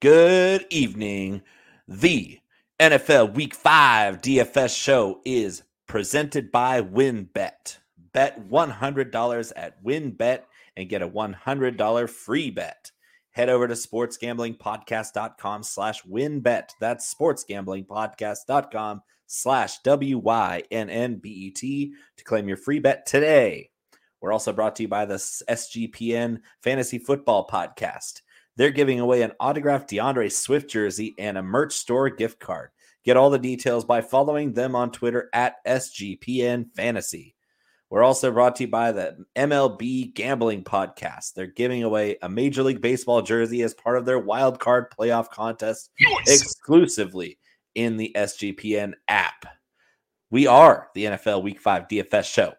Good evening. The NFL Week 5 DFS show is presented by WynnBET. Bet $100 at WynnBET and get a $100 free bet. Head over to sportsgamblingpodcast.com slash wynnbet. That's sportsgamblingpodcast.com slash W-Y-N-N-B-E-T to claim your free bet today. We're also brought to you by the SGPN Fantasy Football Podcast. They're giving away an autographed DeAndre Swift jersey and a merch store gift card. Get all the details by following them on Twitter at SGPN Fantasy. We're also brought to you by the MLB Gambling Podcast. They're giving away a Major League Baseball jersey as part of their wild card playoff contest Yes. exclusively in the SGPN app. We are the NFL Week 5 DFS show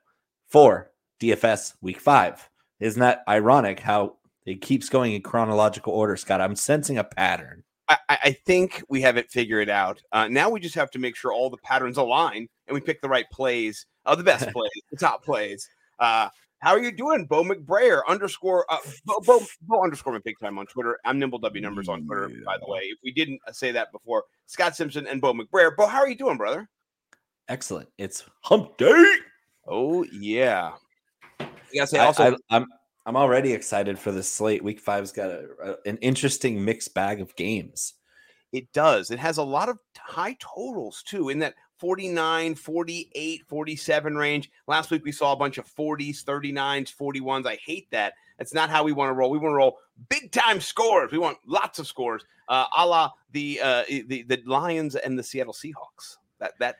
for DFS Week 5. Isn't that ironic how it keeps going in chronological order, Scott? I'm sensing a pattern. I, I think we have it figured out. Uh, now we just have to make sure all the patterns align and we pick the right plays, uh, the best plays, the top plays. Uh, how are you doing, Bo McBrayer underscore uh, Bo, Bo, Bo underscore big time on Twitter? I'm Nimble W numbers on Twitter, by the way. If we didn't uh, say that before, Scott Simpson and Bo McBrayer. Bo, how are you doing, brother? Excellent. It's hump day. Oh yeah. Say I, also. I, I'm I'm already excited for this slate. Week five's got a, a- an interesting mixed bag of games. It does. It has a lot of high totals too, in that 49, 48, 47 range. Last week we saw a bunch of 40s, 39s, 41s. I hate that. That's not how we want to roll. We want to roll big time scores. We want lots of scores, uh, a la the, uh, the the Lions and the Seattle Seahawks. That that.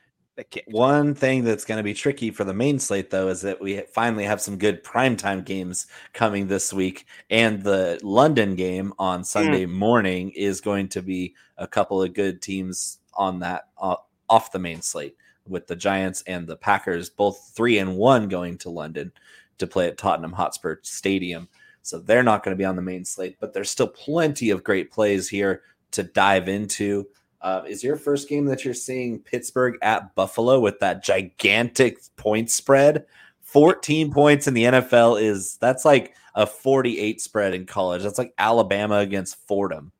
One thing that's going to be tricky for the main slate, though, is that we finally have some good primetime games coming this week. And the London game on Sunday morning is going to be a couple of good teams on that uh, off the main slate with the Giants and the Packers, both three and one going to London to play at Tottenham Hotspur Stadium. So they're not going to be on the main slate, but there's still plenty of great plays here to dive into. Uh, is your first game that you're seeing Pittsburgh at Buffalo with that gigantic point spread? 14 points in the NFL is that's like a 48 spread in college. That's like Alabama against Fordham.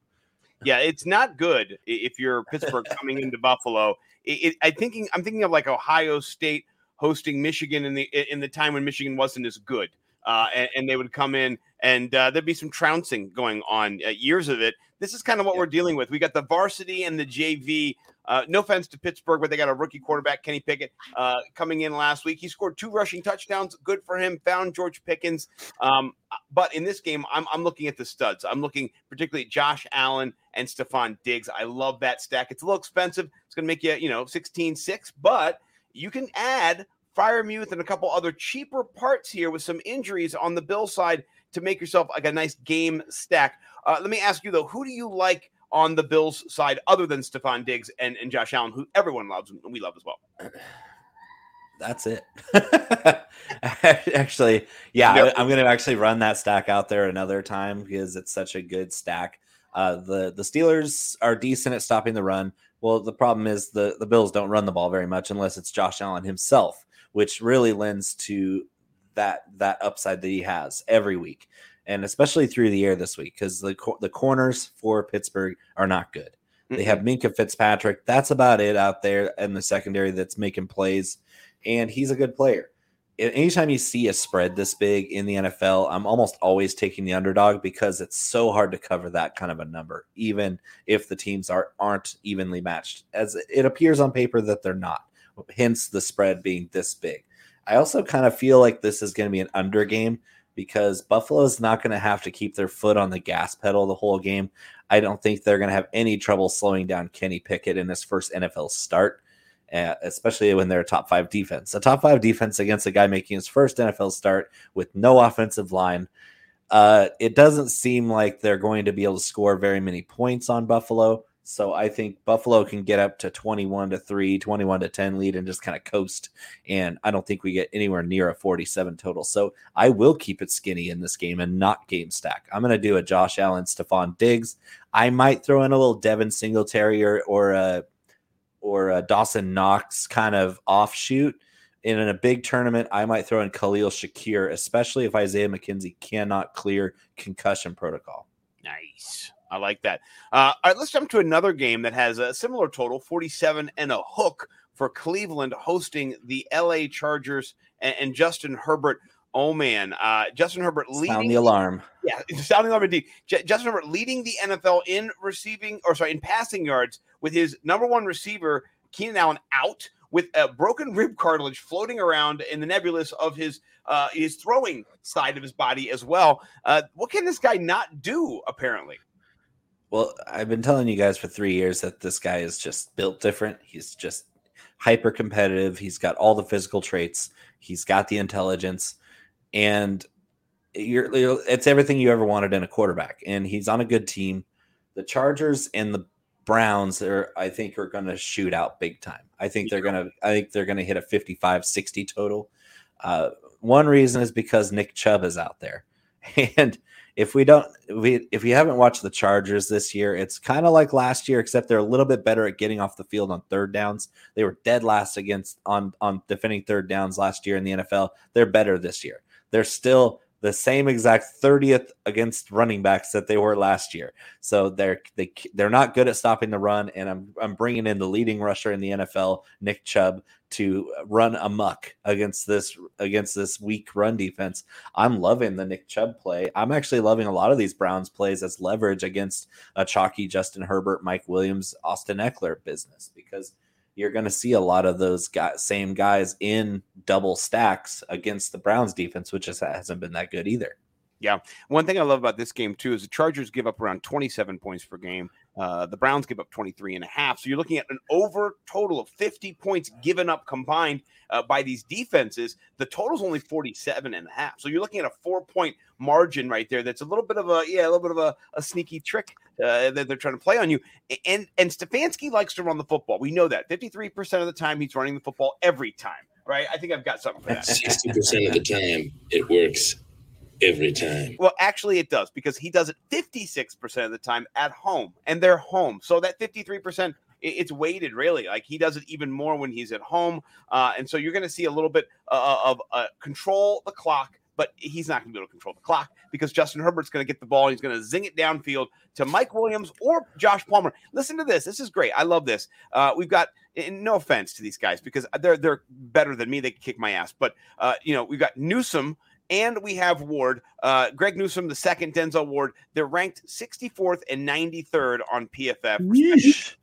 Yeah, it's not good if you're Pittsburgh coming into Buffalo. It, it, I thinking I'm thinking of like Ohio State hosting Michigan in the in the time when Michigan wasn't as good, uh, and, and they would come in and uh, there'd be some trouncing going on. Uh, years of it. This is kind of what we're dealing with. We got the varsity and the JV. Uh, no offense to Pittsburgh, but they got a rookie quarterback, Kenny Pickett, uh, coming in last week. He scored two rushing touchdowns. Good for him. Found George Pickens. Um, but in this game, I'm, I'm looking at the studs. I'm looking particularly at Josh Allen and Stefon Diggs. I love that stack. It's a little expensive. It's going to make you, you know, 16 6, but you can add Freiermuth and a couple other cheaper parts here with some injuries on the Bill side to make yourself like a nice game stack. Uh, let me ask you, though, who do you like on the Bills side other than Stefon Diggs and, and Josh Allen, who everyone loves and we love as well? That's it. actually, yeah, Yep. I, am going to actually run that stack out there another time because it's such a good stack. Uh, the the Steelers are decent at stopping the run. Well, the problem is the the Bills don't run the ball very much unless it's Josh Allen himself, which really lends to that that upside that he has every week, and especially through the air this week because the the corners for Pittsburgh are not good. They have Minkah Fitzpatrick. That's about it out there in the secondary that's making plays, and he's a good player. Anytime you see a spread this big in the NFL, I'm almost always taking the underdog because it's so hard to cover that kind of a number, even if the teams are aren't evenly matched, as it appears on paper that they're not. Hence the spread being this big. I also kind of feel like this is going to be an under game because Buffalo is not going to have to keep their foot on the gas pedal the whole game. I don't think they're going to have any trouble slowing down Kenny Pickett in his first NFL start, uh, especially when they're a top five defense. A top five defense against a guy making his first NFL start with no offensive line. Uh, it doesn't seem like they're going to be able to score very many points on Buffalo. So I think Buffalo can get up to 21 to 3, 21 to 10 lead and just kind of coast. And I don't think we get anywhere near a 47 total. So I will keep it skinny in this game and not game stack. I'm going to do a Josh Allen, Stefon Diggs. I might throw in a little Devin Singletary or, or a or a Dawson Knox kind of offshoot. And in a big tournament, I might throw in Khalil Shakir, especially if Isaiah McKenzie cannot clear concussion protocol. Nice. I like that. Uh, all right, let's jump to another game that has a similar total 47 and a hook for Cleveland hosting the LA Chargers and, and Justin Herbert. Oh man, uh, Justin Herbert leading Sound the alarm. Yeah, sounding the alarm indeed. J- Justin Herbert leading the NFL in receiving or sorry in passing yards with his number one receiver Keenan Allen out with a broken rib cartilage floating around in the nebulous of his uh, his throwing side of his body as well. Uh, what can this guy not do? Apparently, Well, I've been telling you guys for three years that this guy is just built different. He's just hyper competitive. He's got all the physical traits. He's got the intelligence, and you're, it's everything you ever wanted in a quarterback. And he's on a good team. The Chargers and the Browns are, I think, are going to shoot out big time. I think they're going to, I think they're going to hit a 55 60 total. Uh, one reason is because Nick Chubb is out there. And if we don't, we if you haven't watched the Chargers this year, it's kind of like last year, except they're a little bit better at getting off the field on third downs. They were dead last against on on defending third downs last year in the NFL. They're better this year. They're still the same exact 30th against running backs that they were last year. So they're they they're not good at stopping the run and I'm I'm bringing in the leading rusher in the NFL, Nick Chubb, to run amuck against this against this weak run defense. I'm loving the Nick Chubb play. I'm actually loving a lot of these Browns plays as leverage against a chalky Justin Herbert, Mike Williams, Austin Ekeler business because you're going to see a lot of those same guys in double stacks against the Browns defense, which is, hasn't been that good either. Yeah. One thing I love about this game too is the Chargers give up around 27 points per game. Uh, the Browns give up 23 and a half. So you're looking at an over total of 50 points given up combined uh, by these defenses. The total's only 47 and a half. So you're looking at a four point margin right there. That's a little bit of a, yeah, a little bit of a, a sneaky trick uh, that they're trying to play on you. And, and Stefanski likes to run the football. We know that 53% of the time he's running the football every time, right? I think I've got something for that. Sixty percent of the time, it works every time. Well, actually, it does because he does it 56% of the time at home and they're home. So that 53%, i- it's weighted really. Like he does it even more when he's at home. Uh, and so you're going to see a little bit uh, of uh, control the clock, but he's not going to be able to control the clock because Justin Herbert's going to get the ball. And He's going to zing it downfield to Mike Williams or Josh Palmer. Listen to this. This is great. I love this. Uh, we've got. And no offense to these guys because they're they're better than me. They kick my ass. But uh, you know we've got Newsome and we have Ward, uh, Greg Newsome, the second, Denzel Ward. They're ranked 64th and 93rd on PFF,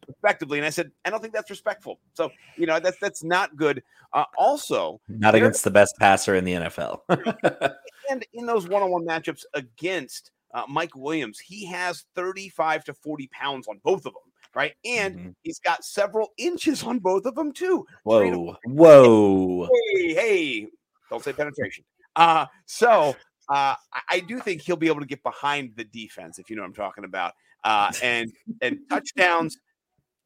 respectively. And I said, I don't think that's respectful. So, you know, that's that's not good. Uh, also, Not against the best passer in the NFL. and in those one-on-one matchups against uh, Mike Williams, he has 35 to 40 pounds on both of them, right? And Mhm. he's got several inches on both of them too. Whoa, whoa. hey, hey, don't say penetration. Uh, so uh, I, do think he'll be able to get behind the defense, if you know what I'm talking about. Uh, and and touchdowns.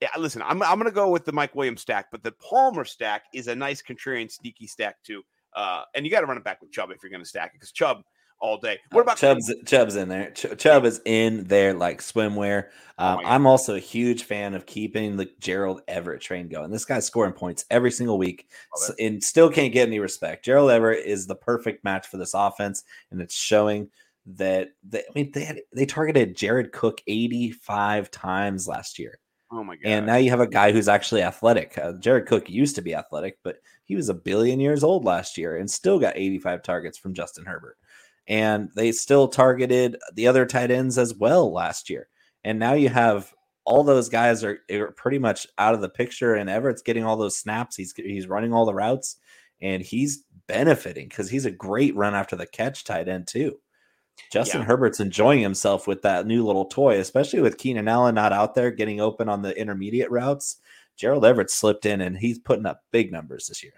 Yeah, listen, I'm I'm gonna go with the Mike Williams stack, but the Palmer stack is a nice contrarian sneaky stack too. Uh, and you got to run it back with Chubb if you're gonna stack it because Chubb all day. What about Chubb's Chubb's in there? Ch- Chubb is in there like swimwear. Oh Um, God. I'm also a huge fan of keeping the Gerald Everett train going. This guy's scoring points every single week Love s- and still can't get any respect. Gerald Everett is the perfect match for this offense, and it's showing that they, I mean they had, they targeted Jared Cook 85 times last year. Oh my god! And now you have a guy who's actually athletic. Uh, Jared Cook used to be athletic, but he was a billion years old last year and still got 85 targets from Justin Herbert. And they still targeted the other tight ends as well last year. And now you have all those guys are, are pretty much out of the picture, and Everett's getting all those snaps. He's he's running all the routes, and he's benefiting because he's a great run after the catch tight end too. Justin Yeah. Herbert's enjoying himself with that new little toy, especially with Keenan Allen not out there getting open on the intermediate routes. Gerald Everett slipped in and he's putting up big numbers this year.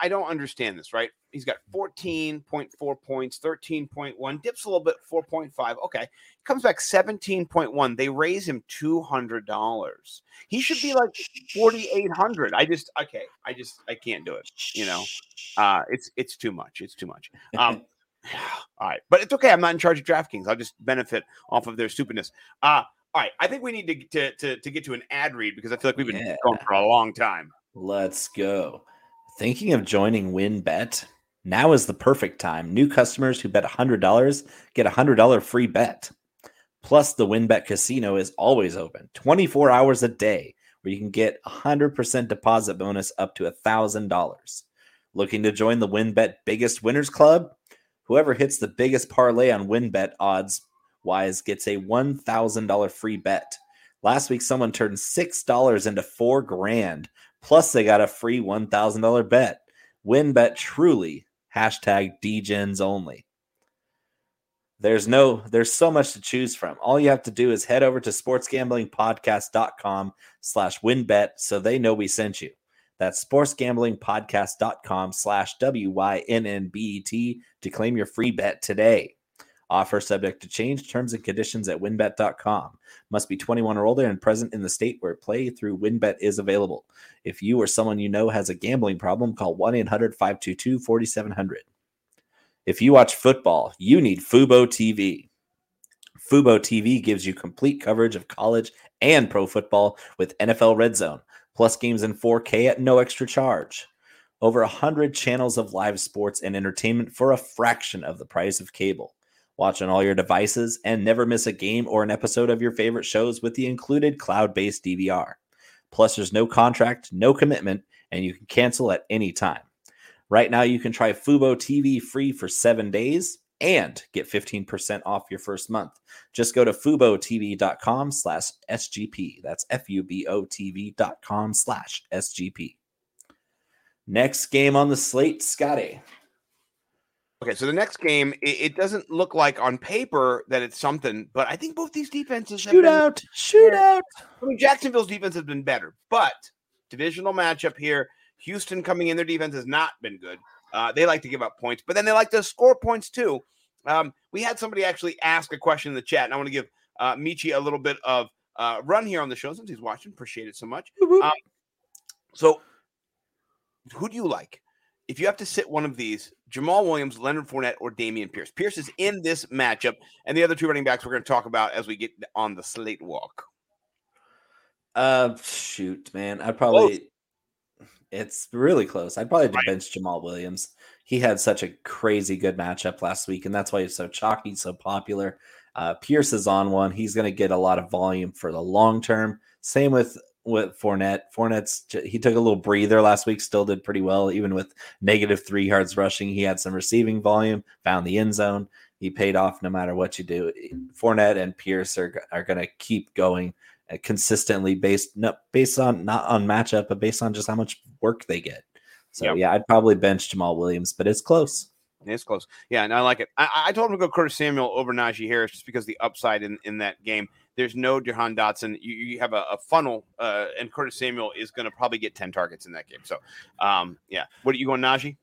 I, don't understand this, right? He's got 14.4 points, 13.1, dips a little bit, 4.5. Okay. Comes back 17.1. They raise him $200. He should be like 4,800. I just, okay. I just, I can't do it. You know, uh, it's, it's too much. It's too much. Um, all right. But it's okay. I'm not in charge of DraftKings. I'll just benefit off of their stupidness. Uh, all right. I think we need to, to, to, to get to an ad read because I feel like we've been Yeah. going for a long time. Let's go. Thinking of joining WynnBET? Now is the perfect time. New customers who bet $100 get a $100 free bet. Plus, the WynnBet Casino is always open 24 hours a day, where you can get a 100% deposit bonus up to $1,000. Looking to join the WynnBet Biggest Winners Club? Whoever hits the biggest parlay on WynnBet odds wise gets a $1,000 free bet. Last week, someone turned $6 into four grand. Plus, they got a free $1,000 bet. WynnBet truly. Hashtag DGens only. There's no, there's so much to choose from. All you have to do is head over to sportsgamblingpodcast.com slash wynnbet so they know we sent you. That's sportsgamblingpodcast.com slash W-Y-N-N-B-E-T to claim your free bet today. Offer subject to change. Terms and conditions at wynnbet.com. Must be 21 or older and present in the state where play through winbet is available. If you or someone you know has a gambling problem, call 1 800 522 4700. If you watch football, you need Fubo TV. Fubo TV gives you complete coverage of college and pro football with NFL Red Zone, plus games in 4K at no extra charge. Over 100 channels of live sports and entertainment for a fraction of the price of cable. Watch on all your devices and never miss a game or an episode of your favorite shows with the included cloud based DVR. Plus, there's no contract, no commitment, and you can cancel at any time. Right now, you can try Fubo TV free for seven days and get 15% off your first month. Just go to FuboTV.com slash SGP. That's F-U-B-O TV.com slash SGP. Next game on the slate, Scotty. Okay, so the next game, it, it, doesn't look like on paper that it's something, but I think both these defenses shootout, shootout. I mean, Jacksonville's defense has been better, but divisional matchup here. Houston coming in, their defense has not been good. Uh, they like to give up points, but then they like to score points too. Um, we had somebody actually ask a question in the chat, and I want to give uh, Michi a little bit of uh, run here on the show since he's watching. Appreciate it so much. Um, so, who do you like? If you have to sit one of these, Jamaal Williams, Leonard Fournette, or Dameon Pierce. Pierce is in this matchup, and the other two running backs we're going to talk about as we get on the slate walk. Uh, shoot, man, I probably close. it's really close. I'd probably right. bench Jamaal Williams. He had such a crazy good matchup last week, and that's why he's so chalky, so popular. Uh, Pierce is on one. He's going to get a lot of volume for the long term. Same with with Fournette. Fournette's he took a little breather last week, still did pretty well, even with negative three yards rushing. He had some receiving volume, found the end zone. He paid off no matter what you do. Fournette and Pierce are, are going to keep going uh, consistently based no, based on not on matchup, but based on just how much work they get. So yep. yeah, I'd probably bench Jamaal Williams, but it's close. It's close. Yeah, and I like it. I, I told him to go Curtis Samuel over Najee Harris just because the upside in, in that game. There's no Jahan Dotson. You, you have a, a funnel, uh, and Curtis Samuel is going to probably get 10 targets in that game. So, um, yeah. What are you going, Najee?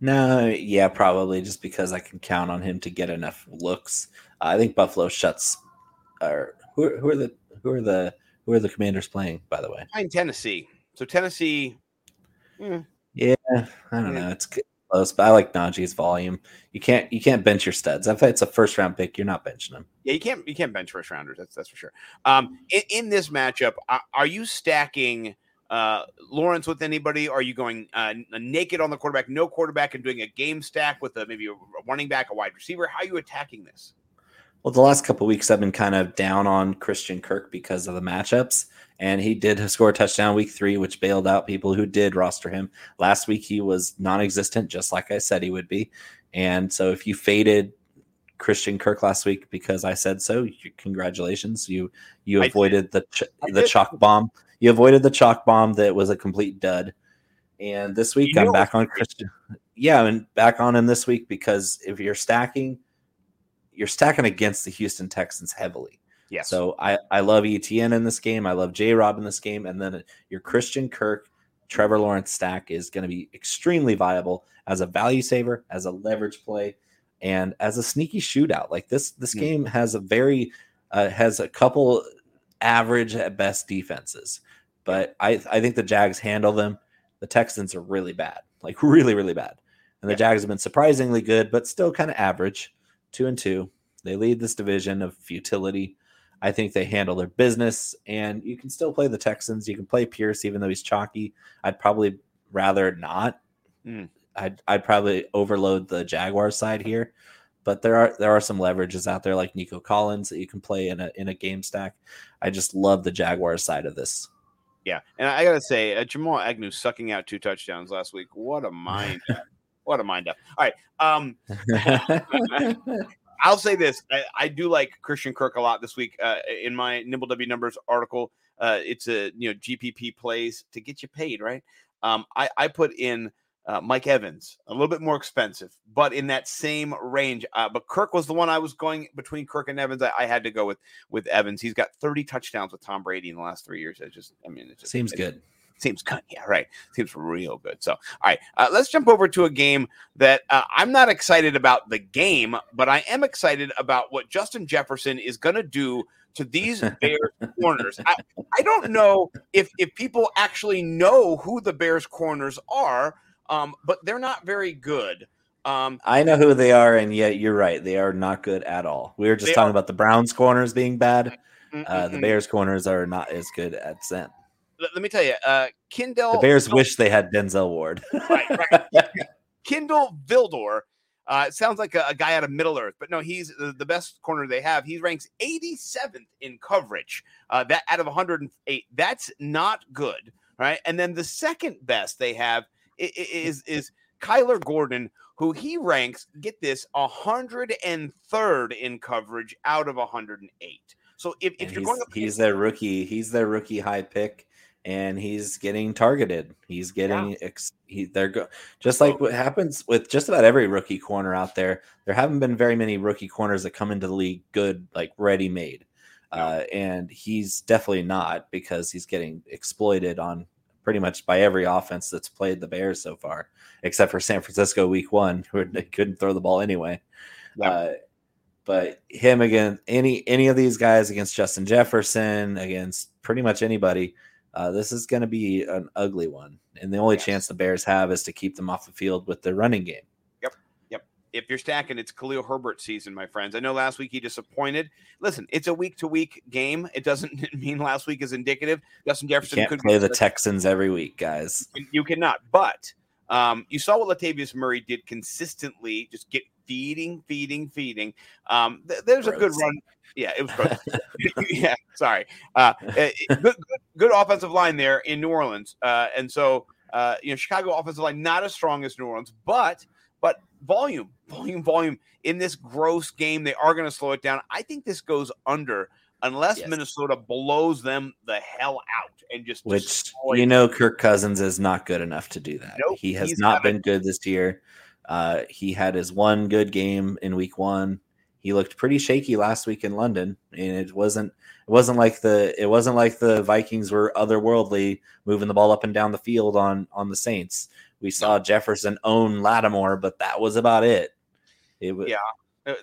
No, yeah, probably just because I can count on him to get enough looks. Uh, I think Buffalo shuts. Or who, who are the who are the who are the Commanders playing? By the way, in Tennessee. So Tennessee. Hmm. Yeah, I don't know. It's close, but I like Najee's volume. You can't you can't bench your studs. If it's a first round pick, you're not benching them. Yeah, you can't you can't bench first rounders. That's that's for sure. Um, in, in this matchup, are you stacking uh, Lawrence with anybody? Are you going uh, naked on the quarterback, no quarterback, and doing a game stack with a, maybe a running back, a wide receiver? How are you attacking this? Well, the last couple weeks I've been kind of down on Christian Kirk because of the matchups, and he did score a touchdown week three, which bailed out people who did roster him. Last week he was non-existent, just like I said he would be. And so if you faded Christian Kirk last week because I said so, congratulations. You you avoided the ch- the chalk bomb. You avoided the chalk bomb that was a complete dud. And this week you I'm back on Christian. Yeah, I'm back on him this week because if you're stacking – you're stacking against the Houston Texans heavily. Yeah. So I, I love ETN in this game. I love J Rob in this game. And then your Christian Kirk, Trevor Lawrence stack is going to be extremely viable as a value saver, as a leverage play, and as a sneaky shootout. Like this, this game has a very uh, has a couple average at best defenses, but I I think the Jags handle them. The Texans are really bad, like really really bad, and the yeah. Jags have been surprisingly good, but still kind of average two and two. They lead this division of futility. I think they handle their business, and you can still play the Texans. You can play Pierce, even though he's chalky. I'd probably rather not. Mm. I'd, I'd probably overload the Jaguar side here, but there are there are some leverages out there like Nico Collins that you can play in a in a game stack. I just love the Jaguars side of this. Yeah, and I gotta say, uh, Jamal Agnew sucking out two touchdowns last week. What a mind! what a mind up. All right, um, I'll say this: I, I, do like Christian Kirk a lot this week. Uh, in my Nimble W numbers article, uh, it's a you know GPP plays to get you paid, right? Um, I, I put in uh, Mike Evans, a little bit more expensive, but in that same range. Uh, but Kirk was the one I was going between Kirk and Evans. I, I, had to go with with Evans. He's got 30 touchdowns with Tom Brady in the last three years. It just, I mean, it just seems it, good. Seems good. Yeah, right. Seems real good. So, all right, uh, let's jump over to a game that uh, I'm not excited about the game, but I am excited about what Justin Jefferson is going to do to these Bears corners. I, I don't know if if people actually know who the Bears corners are um, but they're not very good. Um, I know who they are, and yet you're right; they are not good at all. We were just talking are, about the Browns corners being bad. Uh, the Bears corners are not as good at Zen. Let, let me tell you, uh, Kindle. The Bears wish they had Denzel Ward. right, right. Kindle Vildor. Uh, it sounds like a, a, guy out of Middle Earth, but no, he's the, the, best corner they have. He ranks 87th in coverage. Uh, that out of 108, that's not good, right? And then the second best they have is is Kyler Gordon, who he ranks, get this, 103rd in coverage out of 108. So if, if you're going up he's their rookie, he's their rookie high pick, and he's getting targeted. He's getting yeah. ex, he they're go, just like what happens with just about every rookie corner out there. There haven't been very many rookie corners that come into the league good, like ready made. Uh, and he's definitely not because he's getting exploited on pretty much by every offense that's played the Bears so far, except for San Francisco week one, where they couldn't throw the ball anyway. Yeah. Uh, but him again, any any of these guys against Justin Jefferson, against pretty much anybody, uh, this is going to be an ugly one. And the only yes. chance the Bears have is to keep them off the field with their running game Yep, yep. if you're stacking, it's Khalil Herbert season, my friends. I know last week he disappointed. Listen, it's a week to week game. It doesn't mean last week is indicative. Justin Jefferson you could play the Texans every week, guys. You cannot. But um, you saw what Latavius Murray did consistently, just get feeding, feeding, feeding. Um, th- there's gross. a good run. Yeah, it was gross. yeah, sorry. Uh, eh, eh, good, good, good, offensive line there in New Orleans. Uh, and so, uh, you know, Chicago offensive line not as strong as New Orleans, but but volume, volume, volume in this gross game. They are going to slow it down. I think this goes under unless yes. Minnesota blows them the hell out and just which you know Kirk Cousins is not good enough to do that. Nope, he has not been good this year. Uh, he had his one good game in week one. He looked pretty shaky last week in London, and it wasn't it wasn't like the it wasn't like the Vikings were otherworldly moving the ball up and down the field on on the Saints. We saw Jefferson own Lattimore, but that was about it. It was yeah, uh,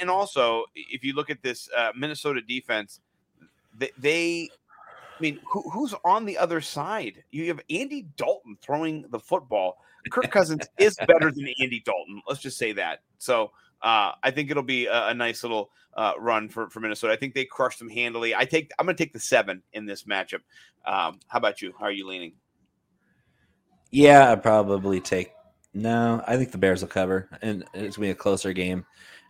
and also if you look at this uh, Minnesota defense, they, they I mean, who, who's on the other side? You have Andy Dalton throwing the football. Kirk Cousins is better than Andy Dalton. Let's just say that. So uh, I think it'll be a, a nice little uh, run for, for Minnesota. I think they crushed them handily. I take I'm going to take the seven in this matchup. Um, how about you? How are you leaning? Yeah, I'd probably take. No, I think the Bears will cover, and it's gonna be a closer game.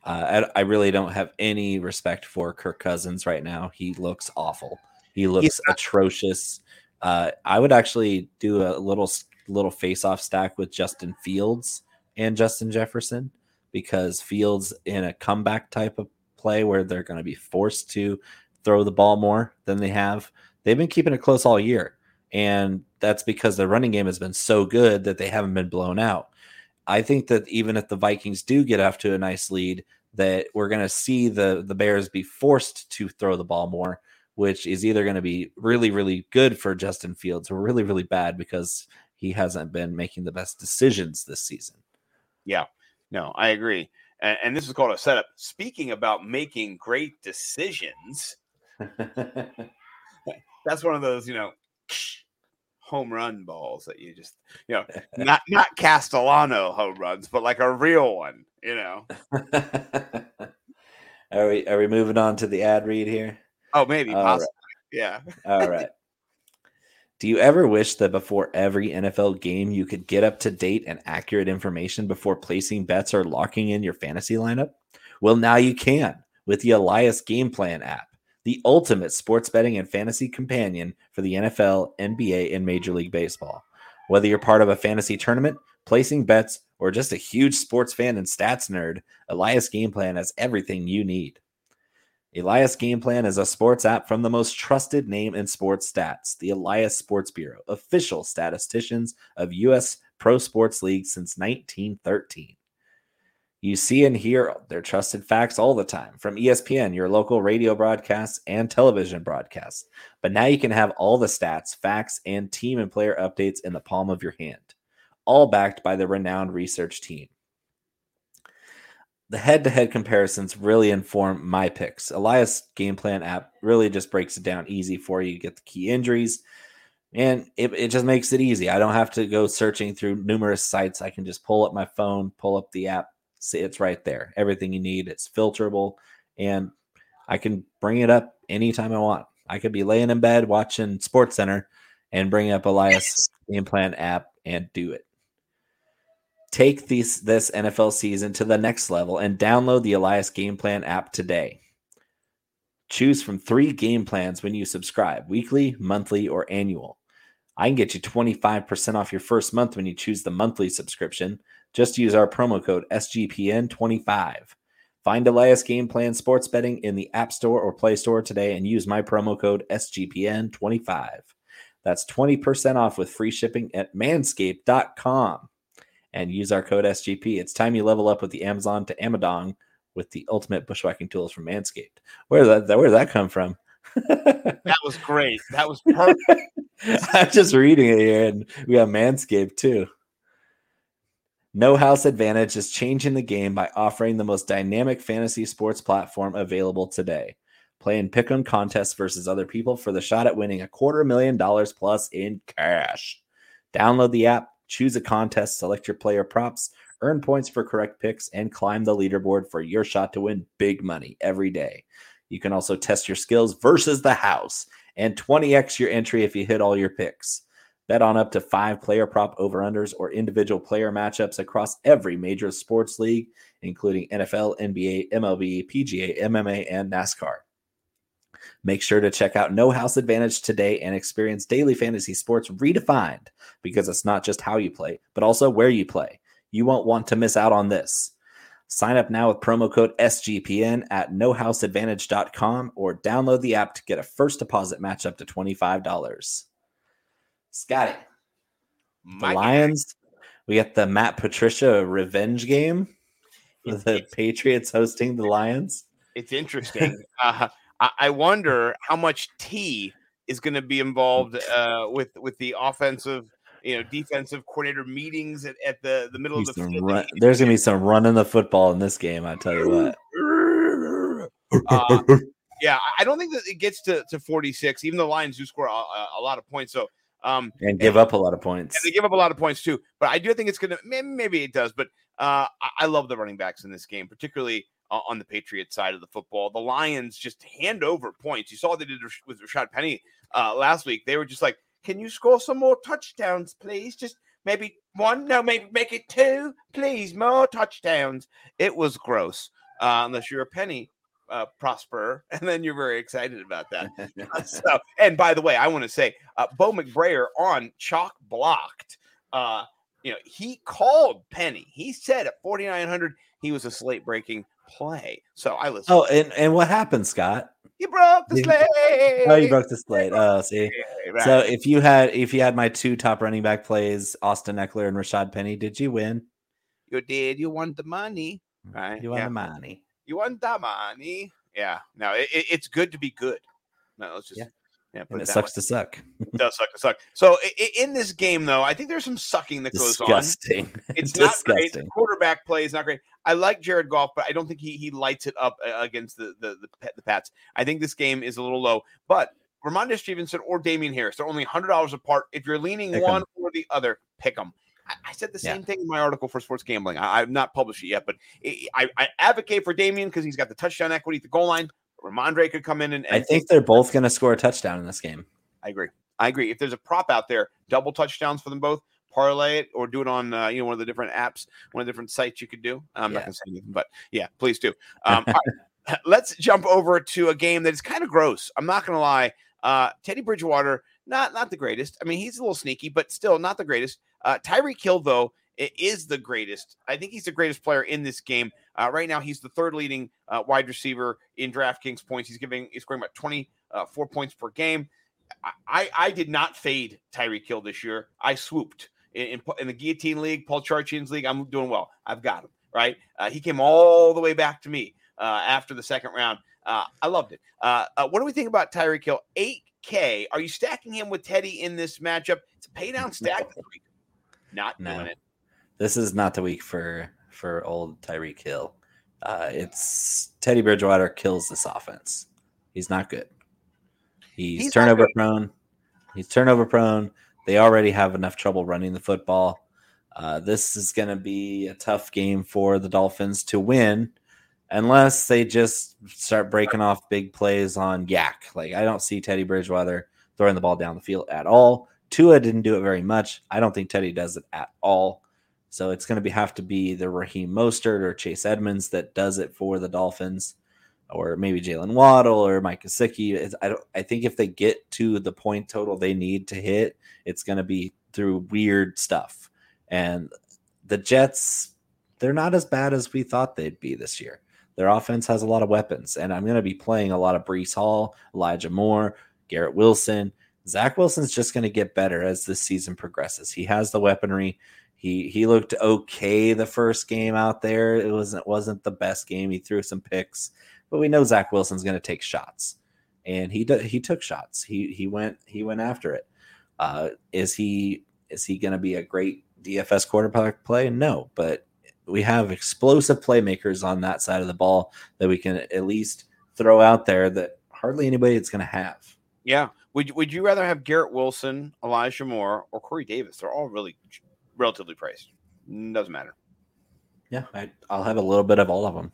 Uh, I, I, really don't have any respect for Kirk Cousins right now. He looks awful. He looks atrocious. Uh, I would actually do a little little face off stack with Justin Fields and Justin Jefferson because Fields in a comeback type of play where they're going to be forced to throw the ball more than they have. They've been keeping it close all year. And that's because their running game has been so good that they haven't been blown out. I think that even if the Vikings do get off to a nice lead, that we're going to see the the Bears be forced to throw the ball more, which is either going to be really really good for Justin Fields or really really bad because he hasn't been making the best decisions this season. Yeah, no, I agree. And, and this is called a setup. Speaking about making great decisions, that's one of those, you know, home run balls that you just you know not not Castellano home runs, but like a real one, you know. are we are we moving on to the ad read here? Oh, maybe possibly. Right. Yeah. All right. Do you ever wish that before every NFL game you could get up to date and accurate information before placing bets or locking in your fantasy lineup? Well, now you can with the Elias Game Plan app, the ultimate sports betting and fantasy companion for the NFL, NBA, and Major League Baseball. Whether you're part of a fantasy tournament, placing bets, or just a huge sports fan and stats nerd, Elias Game Plan has everything you need. Elias Game Plan is a sports app from the most trusted name in sports stats, the Elias Sports Bureau, official statisticians of U.S. pro sports leagues since 1913. You see and hear their trusted facts all the time from ESPN, your local radio broadcasts, and television broadcasts. But now you can have all the stats, facts, and team and player updates in the palm of your hand, all backed by the renowned research team. The head to head comparisons really inform my picks. Elias Game Plan app really just breaks it down easy for you. You get the key injuries, and it, it just makes it easy. I don't have to go searching through numerous sites. I can just pull up my phone, pull up the app, See, it's right there. Everything you need. It's filterable, and I can bring it up anytime I want. I could be laying in bed watching Sports Center and bring up Elias Game Plan app and do it. Take these this NFL season to the next level and download the Elias Game Plan app today. Choose from three game plans when you subscribe weekly, monthly, or annual. I can get you 25% off your first month when you choose the monthly subscription. Just use our promo code SGPN25. Find Elias Game Plan Sports Betting in the App Store or Play Store today and use my promo code SGPN25. That's 20% off with free shipping at manscaped.com. And use our code SGP. It's time you level up with the Amazon to Amadong with the ultimate bushwhacking tools from Manscaped. Where that, where did that come from? that was great. That was perfect. I'm just reading it here, and we have Manscaped too. No House Advantage is changing the game by offering the most dynamic fantasy sports platform available today. Play in pick 'em contests versus other people for the shot at winning a quarter million dollars plus in cash. Download the app, choose a contest, select your player props, earn points for correct picks, and climb the leaderboard for your shot to win big money every day. You can also test your skills versus the house and 20x your entry if you hit all your picks. Bet on up to five player prop over unders or individual player matchups across every major sports league, including NFL, NBA, MLB, PGA, MMA, and NASCAR. Make sure to check out No House Advantage today and experience daily fantasy sports redefined because it's not just how you play, but also where you play. You won't want to miss out on this. Sign up now with promo code SGPN at nohouseadvantage.com or download the app to get a first deposit match up to $25. Scotty, the Lions, we got the Matt Patricia revenge game. It's- The Patriots hosting the Lions. It's interesting. uh, I, I wonder how much T is going to be involved uh, with with the offensive, you know, defensive coordinator meetings at, at the the middle of the field. run- there's gonna be some running the football in this game. I tell you what. Uh, yeah, I- don't think that it gets to, to 46, even though the Lions do score a, a, lot of points. So, um, and give up a lot of points. and they give up a lot of points too. But I do think it's going to, maybe, maybe it does. But uh, I, I love the running backs in this game, particularly uh, on the Patriots side of the football. The Lions just hand over points. You saw they did with Rashaad Penny uh, last week. They were just like, can you score some more touchdowns, please? Just maybe one, no, maybe make it two, please, more touchdowns. It was gross, uh, unless you're a Penny uh, prosper, and then you're very excited about that. so, and by the way, I want to say, uh, Bo McBrayer on chalk blocked. Uh, you know, he called Penny. He said at 4,900 he was a slate breaking play. So I listened. oh, and, and what happened, Scott? You broke the slate. Oh, you broke the slate. Oh, see. Right. So if you had if you had my two top running back plays, Austin Ekeler and Rashaad Penny, did you win? you did. You want the money, mm, right? You won yeah. the money. You want the money. Yeah. No, it, it- it's good to be good. No, let's just Yeah. Yeah. And it sucks way. to suck. It does suck to suck. So in this game, though, I think there's some sucking that goes on. Disgusting. It's not great. The quarterback play is not great. I like Jared Goff, but I don't think he he lights it up uh, against the the the, the Pats. I think this game is a little low. But Rhamondre Stevenson or Damien Harris, they're only hundred dollars apart. If you're leaning Pick 'em. one or the other, pick them. I, said the Yeah. same thing in my article for sports gambling. I, I've not published it yet, but I, I, I advocate for Damian because he's got the touchdown equity at the goal line. Rhamondre could come in and, I think they're both going to score a touchdown in this game. I agree. I agree. If there's a prop out there, double touchdowns for them both. parlay it or do it on uh, you know one of the different apps, one of the different sites you could do. I'm Yeah. not gonna say anything, but yeah, please do. Um, right, let's jump over to a game that is kind of gross. I'm not gonna lie. Uh, Teddy Bridgewater, not not the greatest. I mean, he's a little sneaky, but still not the greatest. Uh, Tyreek Hill, though, is the greatest. I think he's the greatest player in this game. Uh, right now, he's the third leading uh, wide receiver in DraftKings points. He's giving he's scoring about 24 points per game. I, I, did not fade Tyreek Kill this year. I swooped in, in, in the Guillotine League, Paul Charchian's league. I'm doing well. I've got him right. Uh, he came all the way back to me uh, after the second round. Uh, I loved it. Uh, uh, what do we think about Tyreek Kill? 8K. Are you stacking him with Teddy in this matchup? It's a pay down stack. Not No. doing it. This is not the week for for old Tyreek Hill. Uh, it's Teddy Bridgewater kills this offense. He's not good. He's, He's turnover good. prone. He's turnover prone. They already have enough trouble running the football. Uh, this is going to be a tough game for the Dolphins to win, unless they just start breaking off big plays on YAC. Like I don't see Teddy Bridgewater throwing the ball down the field at all. Tua didn't do it very much. I don't think Teddy does it at all. So it's going to be have to be the Raheem Mostert or Chase Edmonds that does it for the Dolphins, or maybe Jaylen Waddle or Mike Gesicki. It's, I. I think if they get to the point total they need to hit, it's going to be through weird stuff. And the Jets, they're not as bad as we thought they'd be this year. Their offense has a lot of weapons, and I'm going to be playing a lot of Breece Hall, Elijah Moore, Garrett Wilson. Zach Wilson's just going to get better as this season progresses. He has the weaponry. He he looked okay the first game out there. It wasn't wasn't the best game. He threw some picks, but we know Zach Wilson's going to take shots, and he he took shots. He he went he went after it. Uh, is he is he going to be a great DFS quarterback play? No, but we have explosive playmakers on that side of the ball that we can at least throw out there that hardly anybody is going to have. Yeah. Would would you rather have Garrett Wilson, Elijah Moore, or Corey Davis? They're all really relatively priced. Doesn't matter. Yeah, I, I'll have a little bit of all of them.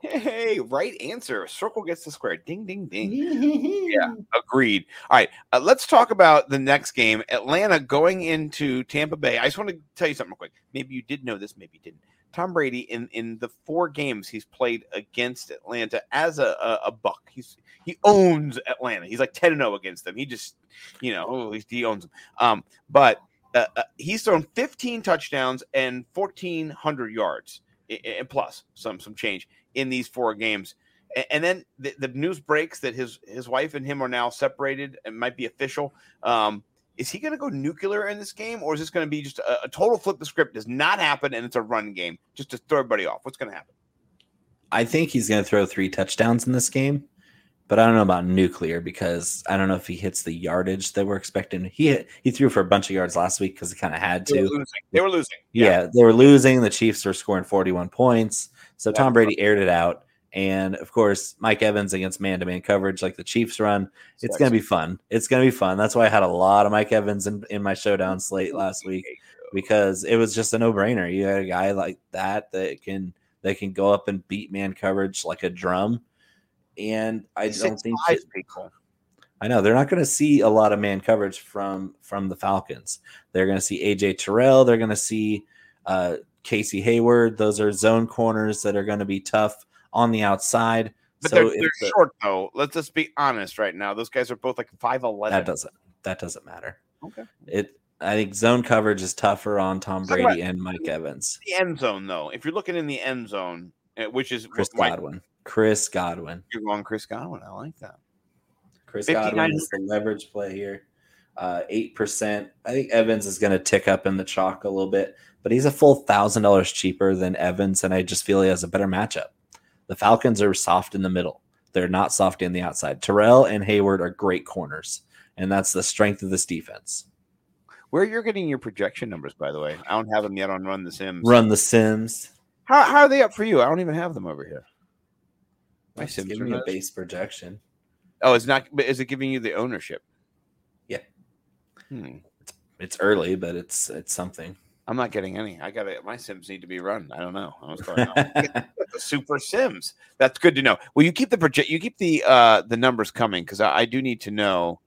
Hey, right answer. Circle gets the square. Ding, ding, ding. Yeah, agreed. All right, uh, let's talk about the next game. Atlanta going into Tampa Bay. I just want to tell you something real quick. Maybe you did know this, maybe you didn't. Tom Brady in in the four games he's played against Atlanta as a a, a buck. He's he owns Atlanta. He's like ten and zero against them. He just you know oh, he owns them. Um, but uh, uh, he's thrown 15 touchdowns and 1400 yards and plus some some change in these four games. And then the, the news breaks that his his wife and him are now separated and might be official. Um, is he going to go nuclear in this game, or is this going to be just a, a total flip the script? Does not happen, and it's a run game just to throw everybody off. What's going to happen? I think he's going to throw three touchdowns in this game, but I don't know about nuclear because I don't know if he hits the yardage that we're expecting. He hit, he threw for a bunch of yards last week because he kind of had They were to. losing. They were losing. Yeah. they were losing. The Chiefs were scoring 41 points. So Yeah. Tom Brady aired it out. And of course, Mike Evans against man to man coverage like the Chiefs run. It's going to be fun. It's going to be fun. That's why I had a lot of Mike Evans in, in my showdown slate last week because it was just a no brainer. You had a guy like that that can that can go up and beat man coverage like a drum. And I don't think eyes, people. I know they're not going to see a lot of man coverage from from the Falcons. They're going to see AJ Terrell. They're going to see uh, Casey Hayward. Those are zone corners that are going to be tough on the outside. But so they're, they're it's a- short though. Let's just be honest right now. Those guys are both like five eleven. that doesn't that doesn't matter. Okay. It I think zone coverage is tougher on Tom about- Brady and Mike Evans. The end zone though. If you're looking in the end zone, uh, which is Chris Godwin. Chris Godwin. You're going Chris Godwin. I like that. Chris 59 Godwin is the leverage play here. Uh, Eight percent. I think Evans is going to tick up in the chalk a little bit, but he's a full thousand dollars cheaper than Evans, and I just feel he has a better matchup. The Falcons are soft in the middle. They're not soft in the outside. Terrell and Hayward are great corners, and that's the strength of this defense. Where you're getting your projection numbers, by the way. I don't have them yet on Run the Sims. Run the Sims. How, how are they up for you? I don't even have them over here. My Sims give me a base projection. Oh, it's not. But is it giving you the ownership? Yeah. Hmm. It's early, but it's it's something. I'm not getting any. I got to My Sims need to be run. I don't know. What's going Super Sims. That's good to know. Well, you keep the project. You keep the uh the numbers coming because I, I do need to know.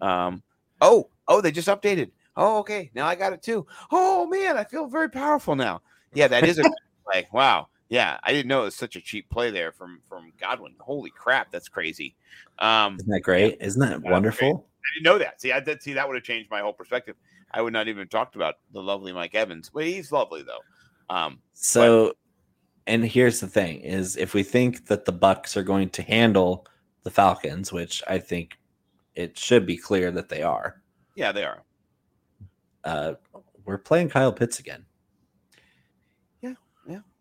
Um. Oh. Oh, they just updated. Oh, okay. Now I got it too. Oh man, I feel very powerful now. Yeah, that is a play. Wow. Yeah, I didn't know it was such a cheap play there from from Godwin. Holy crap, that's crazy. Um, Isn't that great? Isn't that wonderful? I didn't know that. See, I did see that would have changed my whole perspective. I would not even have talked about the lovely Mike Evans. Well, he's lovely though. Um, So, and here's the thing: is if we think that the Bucks are going to handle the Falcons, which I think it should be clear that they are, yeah, they are. uh, we're playing Kyle Pitts again.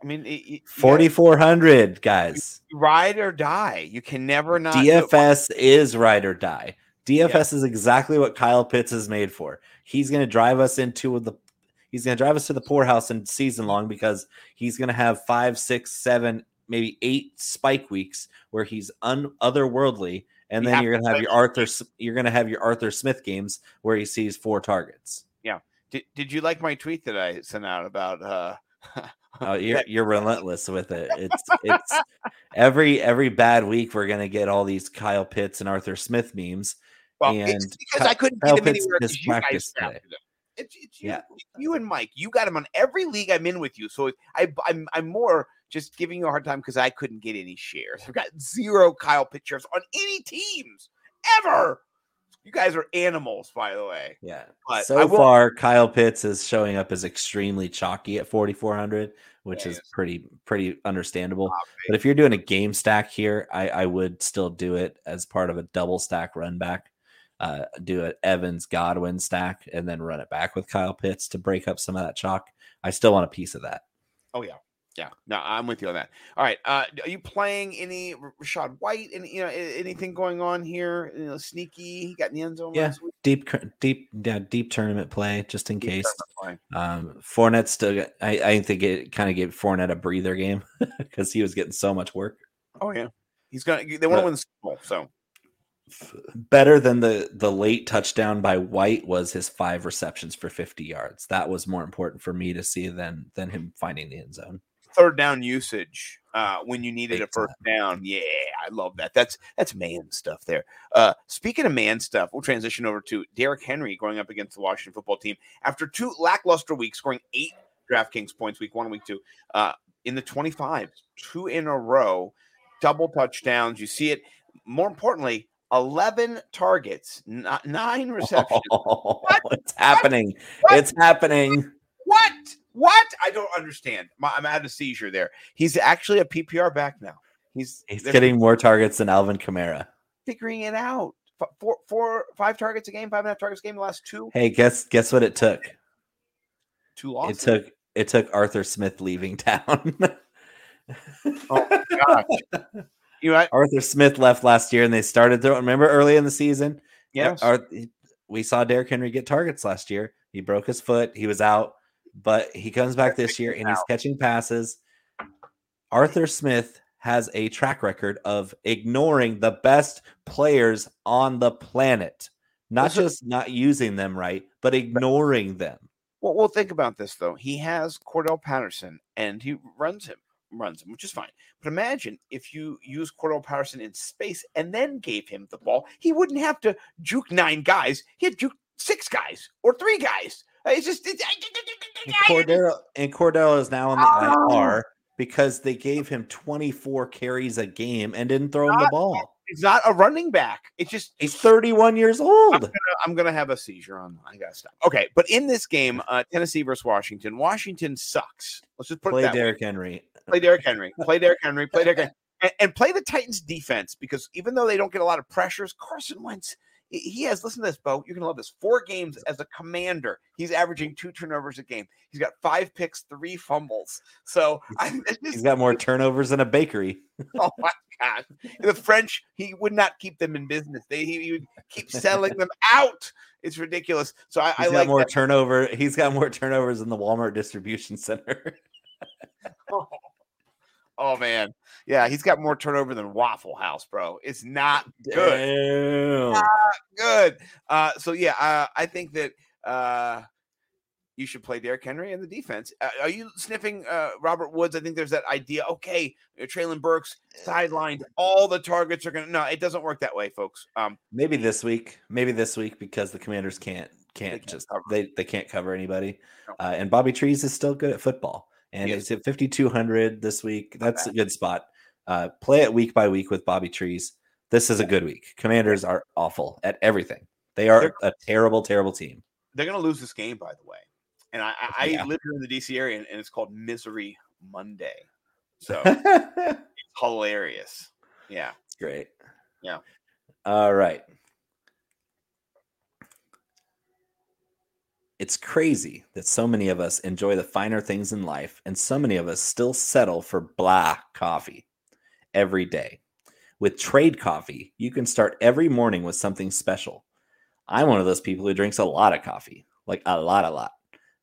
Yeah, I mean, it, it- you gotta Forty four hundred guys. ride or die. You can never not. DFS is ride or die. DFS is exactly what Kyle Pitts is made for. He's going to drive us into the he's going to drive us to the poorhouse in season long because he's going to have five, six, seven, maybe eight spike weeks where he's un otherworldly, and You then you're going to have your Arthur you're going to have your Arthur Smith games where he sees four targets. Yeah. Did, did you like my tweet that I sent out about uh Oh, you're you're relentless with it. It's it's every every bad week we're gonna get all these Kyle Pitts and Arthur Smith memes. well, And it's because I couldn't Kyle get them Pitts anywhere because you guys practice today. drafted them. It's, it's you, Yeah. you and Mike. You got him on every league I'm in with you. So I, I'm I'm more just giving you a hard time because I couldn't get any shares. I've got zero Kyle pictures on any teams ever. You guys are animals, by the way. Yeah. But so will- far, Kyle Pitts is showing up as extremely chalky at 4,400, which Yeah, is yes. pretty pretty understandable. But if you're doing a game stack here, I, I would still do it as part of a double stack run back. Uh, do an Evans Godwin stack and then run it back with Kyle Pitts to break up some of that chalk. I still want a piece of that. Oh yeah, yeah. No, I'm with you on that. All right. Uh, are you playing any Rachaad White? and you know anything going on here? You know, sneaky. He got in the end zone. Yeah. last week. Deep, deep, yeah, deep tournament play just in Deep case. Um, Fournette still, got, I, I think it kind of gave Fournette a breather game because he was getting so much work. Oh yeah. He's gonna. They want to win the Super Bowl. So Better than the the late touchdown by White was his five receptions for 50 yards. That was more important for me to see than than him finding the end zone. Third down usage uh, when you needed Big a first down. Yeah, I love that. That's that's man stuff there. Uh, speaking of man stuff, we'll transition over to Derrick Henry going up against the Washington football team after two lackluster weeks, scoring eight DraftKings points week one week two. Uh, in the 25, two in a row, double touchdowns. You see it. More importantly, 11 targets, nine receptions. Oh, it's happening. What? It's happening. What? What? I don't understand. I'm at a seizure there. He's actually a PPR back now. He's He's getting more targets than Alvin Kamara. figuring it out. Four, four, five targets a game, five and a half targets a game. The last two, Hey, guess guess what it took? two It took it took Arthur Smith leaving town. oh gosh! You know? Arthur Smith left last year, and they started throwing. Remember early in the season, yes, Ar- we saw Derrick Henry get targets last year. He broke his foot. He was out, but he comes back this year and he's catching passes. Arthur Smith has a track record of ignoring the best players on the planet, not just not using them right, but ignoring them. Well, well, think about this though. He has Cordarrelle Patterson, and he runs him, runs him, which is fine. But imagine if you use Cordarrelle Patterson in space and then gave him the ball, he wouldn't have to juke nine guys. He had juke six guys or three guys. It's just it's, And Cordero and Cordero is now on the IR because they gave him 24 carries a game and didn't throw him the ball. He's not a running back. It's just He's 31 years old. I'm gonna have a seizure on. I gotta stop. Okay, but in this game, uh, Tennessee versus Washington, Washington sucks. Let's just put Play. Derrick Henry. play Derrick Henry, play Derrick Henry, play Derrick Henry, and, and play the Titans defense because even though they don't get a lot of pressures, Carson Wentz, he- has, listen to this, Bo, you're going to love this. Four games as a commander, he's averaging two turnovers a game. He's got five picks, three fumbles. So I, it's He's just, got more turnovers than a bakery. oh my gosh. The French, he would not keep them in business. They, he, he would keep selling them out. It's ridiculous. So I, He's I got like more that. turnover. He's got more turnovers than the Walmart distribution center. Oh man, yeah, he's got more turnover than Waffle House, bro. It's not good. Damn. good. Uh, so yeah, uh, I think that uh, you should play Derrick Henry in the defense. Uh, are you sniffing uh, Robert Woods? I think there's that idea. Okay, Treylon Burks sidelined. All the targets are gonna. No, it doesn't work that way, folks. Um, Maybe this week. Maybe this week because the Commanders can't can't, can't just cover. they they can't cover anybody. No. Uh, and Bobby Trees is still good at football, and He it's at 5200 this week. That's a good spot. Uh, play it week by week with Bobby Trees. This is a good week. Commanders are awful at everything. They are They're- a terrible, terrible team. They're going to lose this game, by the way. And I, I, Yeah. I live here in the DC area, and, and it's called Misery Monday. So it's hilarious. Yeah. great. Yeah. All right. It's crazy that so many of us enjoy the finer things in life, and so many of us still settle for blah coffee every day. With trade coffee, you can start every morning with something special. I'm one of those people who drinks a lot of coffee, like a lot, a lot.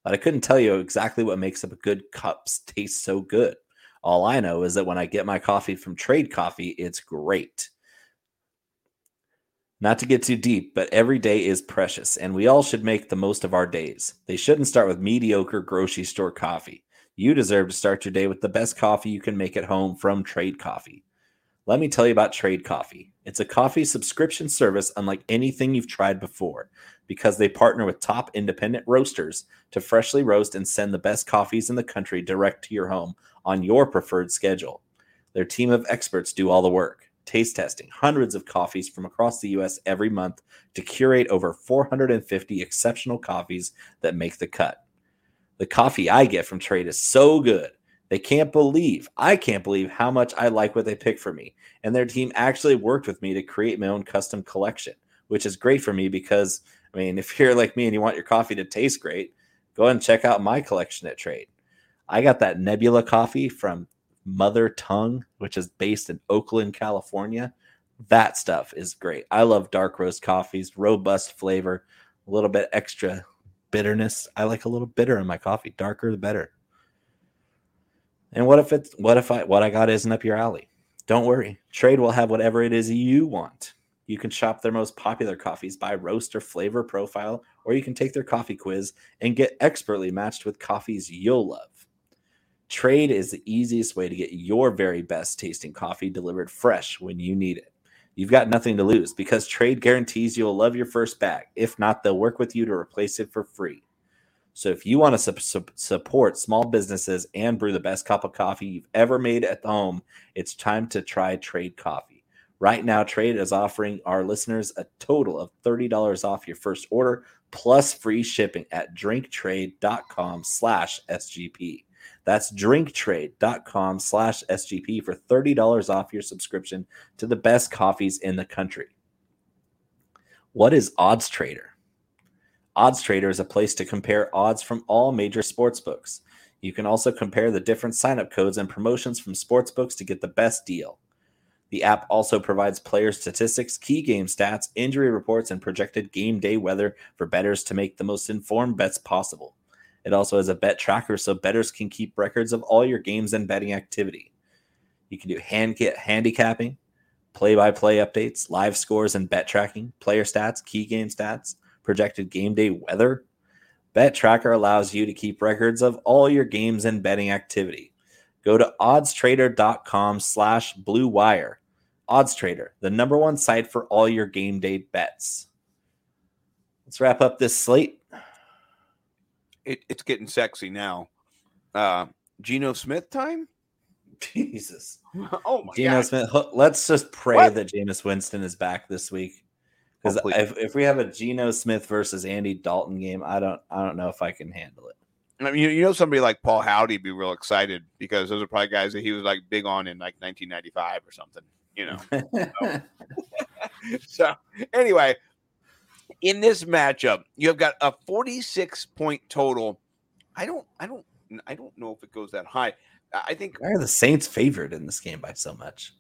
But I couldn't tell you exactly what makes up a good cups taste so good. All I know is that when I get my coffee from Trade Coffee, it's great. Not to get too deep, but every day is precious, and we all should make the most of our days. They shouldn't start with mediocre grocery store coffee. You deserve to start your day with the best coffee you can make at home from Trade Coffee. Let me tell you about Trade Coffee. It's a coffee subscription service unlike anything you've tried before because they partner with top independent roasters to freshly roast and send the best coffees in the country direct to your home on your preferred schedule. Their team of experts do all the work, taste testing hundreds of coffees from across the US every month to curate over 450 exceptional coffees that make the cut. The coffee I get from Trade is so good. They can't believe, I can't believe how much I like what they pick for me. And their team actually worked with me to create my own custom collection, which is great for me because, I mean, if you're like me and you want your coffee to taste great, go ahead and check out my collection at Trade. I got that Nebula coffee from Mother Tongue, which is based in Oakland, California. That stuff is great. I love dark roast coffees, robust flavor, a little bit extra bitterness. I like a little bitter in my coffee. Darker the better. And what if it's what if I what I got isn't up your alley? Don't worry. Trade will have whatever it is you want. You can shop their most popular coffees by roast or flavor profile, or you can take their coffee quiz and get expertly matched with coffees you'll love. Trade is the easiest way to get your very best tasting coffee delivered fresh when you need it. You've got nothing to lose because Trade guarantees you'll love your first bag. If not, they'll work with you to replace it for free. So if you want to su- su- support small businesses and brew the best cup of coffee you've ever made at home, it's time to try Trade Coffee. Right now, Trade is offering our listeners a total of $30 off your first order plus free shipping at drinktrade.com slash SGP. That's drinktrade.com slash SGP for $30 off your subscription to the best coffees in the country. What is Odds Trader? Odds Trader is a place to compare odds from all major sports books. You can also compare the different sign-up codes and promotions from sports books to get the best deal. The app also provides player statistics, key game stats, injury reports, and projected game day weather for bettors to make the most informed bets possible. It also has a bet tracker so bettors can keep records of all your games and betting activity. You can do hand handicapping, play-by-play updates, live scores and bet tracking, player stats, key game stats, projected game day weather. Bet Tracker allows you to keep records of all your games and betting activity. Go to oddstrader.com slash blue wire. OddsTrader, the number one site for all your game day bets. Let's wrap up this slate. It, it's getting sexy now. Uh, Geno Smith time? Jesus. oh my Geno god. Smith. Let's just pray What? that Jameis Winston is back this week. Because Hopefully. if, if we have a Geno Smith versus Andy Dalton game, I don't I don't know if I can handle it. I mean, you, you know, somebody like Paul Howdy would be real excited because those are probably guys that he was like big on in like 1995 or something, you know. so anyway, in this matchup, you have got a 46 point total. I don't, I don't, I don't know if it goes that high. I think Why are the Saints favored in this game by so much?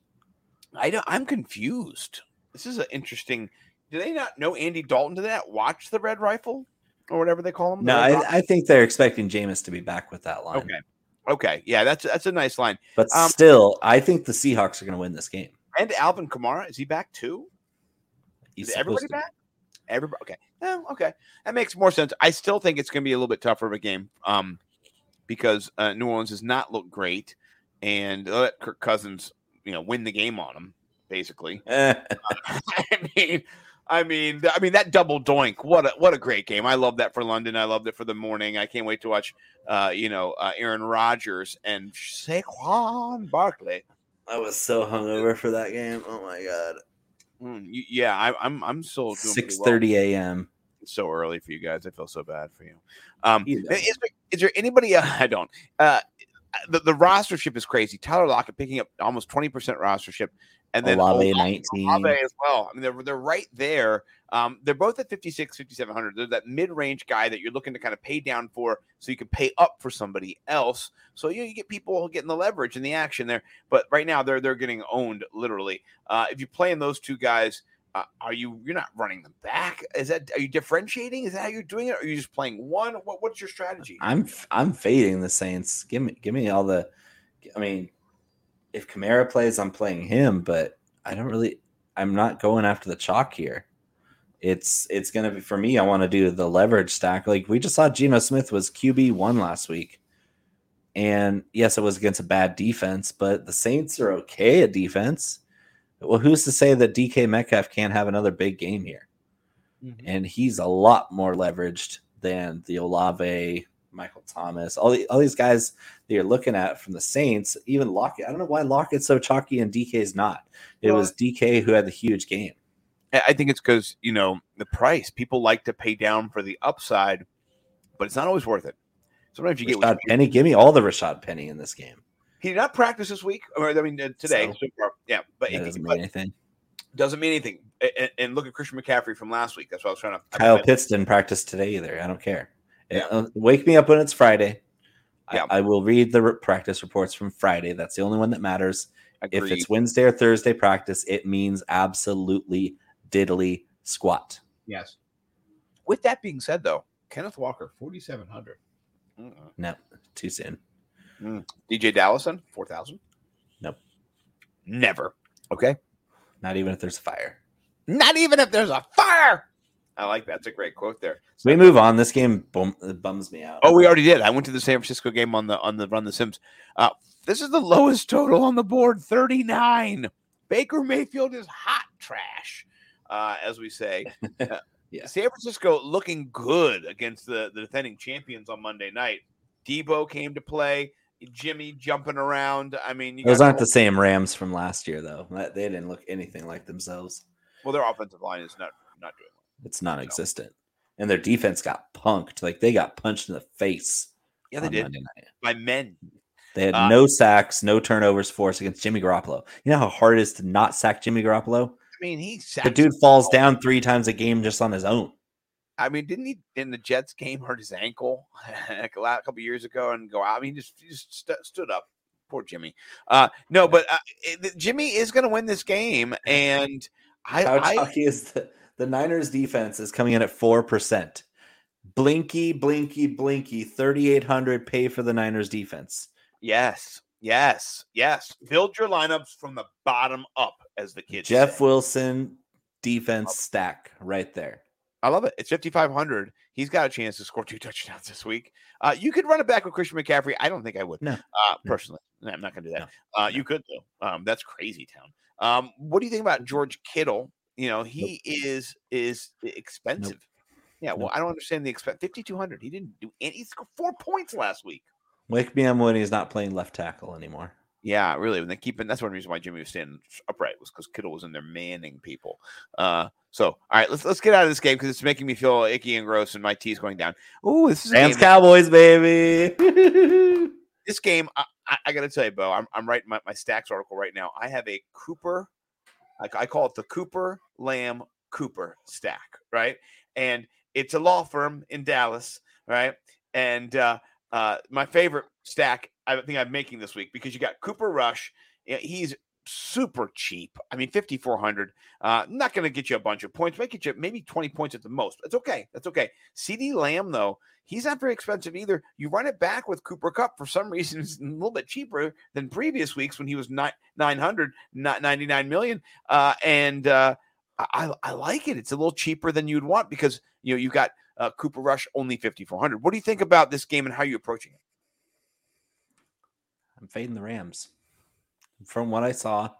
I don't, I'm confused. This is an interesting. Do they not know Andy Dalton? to that? watch the Red Rifle or whatever they call him? No, The Red Rock? I, I think they're expecting Jameis to be back with that line. okay, okay, yeah, that's that's a nice line. But Um, still, I think the Seahawks are going to win this game. And Alvin Kamara is he back too? He's Is everybody back? Everybody okay. Okay. That makes more sense. I still think it's gonna be a little bit tougher of a game. Um because uh, New Orleans does not look great and let Kirk Cousins, you know, win the game on them, basically. Eh, I mean, I mean, I mean that double doink. What a what a great game. I love that for London. I loved it for the morning. I can't wait to watch. Uh, you know, uh, Aaron Rodgers and Saquon Barkley. I was so hungover for that game. Oh my god. Mm, yeah, I, I'm I'm still Six well. thirty a.m. It's so early for you guys. I feel so bad for you. Um, You is, there, is there anybody? Uh, I don't. Uh, the, the rostership is crazy. Tyler Lockett picking up almost twenty percent rostership, and then Olave Olave nineteen. as well. I mean, they're they're right there. Um, they're both at 56, 5700. They're that mid range guy that you're looking to kind of pay down for, so you can pay up for somebody else. So you, know, you get people getting the leverage and the action there. But right now, they're they're getting owned literally. Uh, if you play in those two guys, uh, are you you're not running them back? Is that are you differentiating? Is that how you're doing it? Or are you just playing one? What, what's your strategy? I'm I'm fading the Saints. Give me give me all the. I mean, if Kamara plays, I'm playing him, but I don't really. I'm not going after the chalk here. It's it's gonna be for me. I want to do the leverage stack. Like we just saw, Geno Smith was QB one last week, and yes, it was against a bad defense, but the Saints are okay at defense. Well, who's to say that DK Metcalf can't have another big game here? Mm-hmm. and he's a lot more leveraged than the Olave, Michael Thomas, all the all these guys that you're looking at from the Saints. Even Lockett, I don't know why Lockett's so chalky and DK's not. It Well- was DK who had the huge game. I think it's because you know the price. People like to pay down for the upside, but it's not always worth it. Sometimes you Rashaad get. Penny, give me all the Rashaad Penny in this game. He did not practice this week, or I mean uh, today. So? So. Yeah, but it doesn't but mean anything. doesn't mean anything. A- a- And, look at Christian McCaffrey from last week. That's what I was trying to. Kyle Pitts didn't practice today either. I don't care. Yeah. Uh, wake me up when it's Friday. I- Yeah. I, will read the re- practice reports from Friday. That's the only one that matters. If it's Wednesday or Thursday practice, it means absolutely diddly squat. yes. With that being said, though, Kenneth Walker, forty-seven hundred. No, too soon. DJ Dallison, four thousand. Nope. Never. Okay. Not even if there's a fire. Not even if there's a fire. I like that. That's a great quote there. So we move on. This game bum, bums me out. Oh, we already did. I went to the San Francisco game on the on the Run the Sims. Uh, this is the lowest total on the board, thirty nine. Baker Mayfield is hot trash, uh, as we say. Uh, Yeah. San Francisco looking good against the, the defending champions on Monday night. Deebo came to play. Jimmy jumping around. I mean, you those aren't the same Rams from last year, though. They didn't look anything like themselves. well, their offensive line is not not doing It's non-existent, and their defense got punked. Like they got punched in the face. Yeah, they did by men. They had Uh, no sacks, no turnovers forced against Jimmy Garoppolo. You know how hard it is to not sack Jimmy Garoppolo? I mean, he The dude falls down three times a game just on his own. I mean, didn't he in the Jets game hurt his ankle like a couple years ago and go out? I mean, he just he just st- stood up. Poor Jimmy. Uh, no, but uh, Jimmy is going to win this game, and I, How I chalky is the, the Niners defense is coming in at 4%. Blinky, blinky, blinky, 3,800 pay for the Niners defense. yes, yes, yes. Build your lineups from the bottom up, as the kids. Jeff say. Wilson defense stack right there. I love it. It's fifty five hundred. He's got a chance to score two touchdowns this week. Uh, you could run it back with Christian McCaffrey. I don't think I would. No. uh, personally, No, I'm not going to do that. No. Uh, you could though. Um, that's crazy town. Um, what do you think about George Kittle? You know, he is is expensive. Yeah, well, Nope. I don't understand the expense. Fifty two hundred. He didn't do any. He scored four points last week. Wake me up when he's not playing left tackle anymore. Yeah, really. When they keep that's one reason why Jimmy was standing upright was because Kittle was in there manning people. Uh, so all right, let's let's get out of this game because it's making me feel icky and gross, and my tea's going down. Oh, this is a Rams Cowboys, baby. this game. I, I, I got to tell you, Bo, I'm I'm writing my, my stacks article right now. I have a Cooper, like I call it the Cooper Lamb Cooper stack, right? And it's a law firm in Dallas, right? And uh, uh, my favorite stack I think I'm making this week because you got Cooper Rush. He's super cheap. I mean, 5,400. Uh, not going to get you a bunch of points. Might get you maybe 20 points at the most. That's okay. That's okay. CeeDee Lamb, though, he's not very expensive either. You run it back with Cooper Kupp for some reason, it's a little bit cheaper than previous weeks when he was ni- 900, not 99 million. Uh, and uh, I, I like it. It's a little cheaper than you'd want because you know you've got uh, Cooper Rush only 5,400. What do you think about this game and how you approaching it? I'm fading the Rams. From what I saw,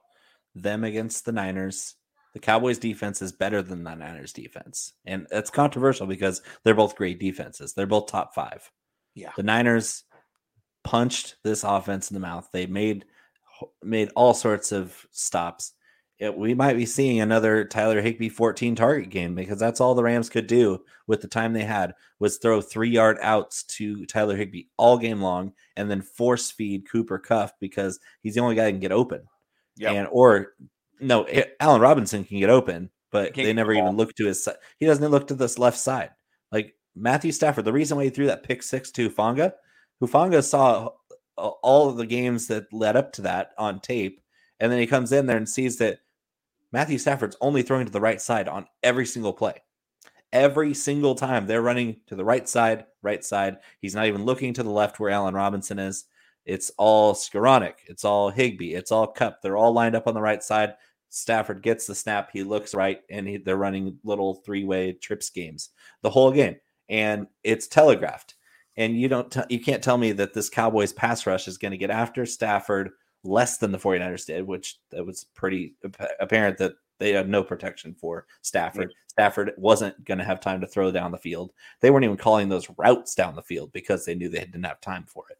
them against the Niners, the Cowboys defense is better than the Niners defense. And it's controversial because they're both great defenses. They're both top 5. Yeah. The Niners punched this offense in the mouth. They made made all sorts of stops. It, we might be seeing another Tyler Higbee 14 target game because that's all the Rams could do with the time they had was throw three yard outs to Tyler Higbee all game long and then force feed Cooper Kupp because he's the only guy that can get open. Yeah. And or no, Allen Robinson can get open, but they never the even look to his side. He doesn't look to this left side. Like Matthew Stafford, the reason why he threw that pick six to Hufanga, Hufanga saw all of the games that led up to that on tape, and then he comes in there and sees that Matthew Stafford's only throwing to the right side on every single play. Every single time they're running to the right side, right side. He's not even looking to the left where Allen Robinson is. It's all Skowronek. It's all Higbee. It's all Kupp. They're all lined up on the right side. Stafford gets the snap. He looks right, and he, they're running little three-way trips games the whole game, and it's telegraphed. And you don't, t- you can't tell me that this Cowboys pass rush is going to get after Stafford less than the 49ers did, which that was pretty apparent that they had no protection for Stafford. Stafford wasn't going to have time to throw down the field. They weren't even calling those routes down the field because they knew they didn't have time for it.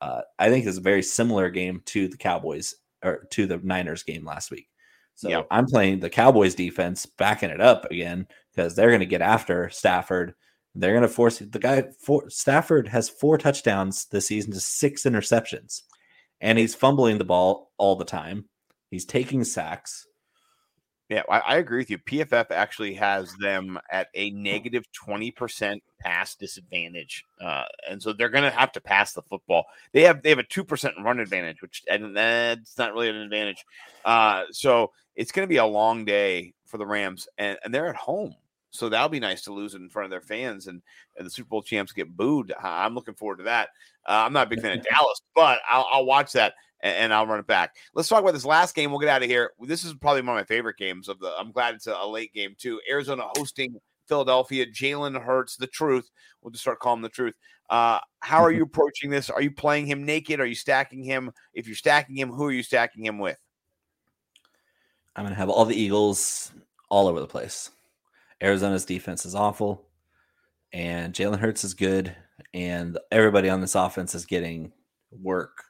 Uh, I think it's a very similar game to the Cowboys or to the Niners game last week. So. I'm playing the Cowboys defense, backing it up again because they're going to get after Stafford. They're going to force the guy. For, Stafford has four touchdowns this season to six interceptions, and he's fumbling the ball all the time. He's taking sacks. Yeah, I, I agree with you. PFF actually has them at a negative 20% pass disadvantage. Uh, and so they're going to have to pass the football. They have they have a 2% run advantage, which and that's not really an advantage. Uh, so it's going to be a long day for the Rams and, and they're at home. So that'll be nice to lose it in front of their fans and, and the Super Bowl champs get booed. I'm looking forward to that. Uh, I'm not a big fan of Dallas, but I'll, I'll watch that and, and I'll run it back. Let's talk about this last game. We'll get out of here. This is probably one of my favorite games of the. I'm glad it's a, a late game too. Arizona hosting Philadelphia. Jalen Hurts, the truth. We'll just start calling the truth. Uh, how are you approaching this? Are you playing him naked? Are you stacking him? If you're stacking him, who are you stacking him with? I'm going to have all the Eagles all over the place. Arizona's defense is awful, and Jalen Hurts is good, and everybody on this offense is getting work.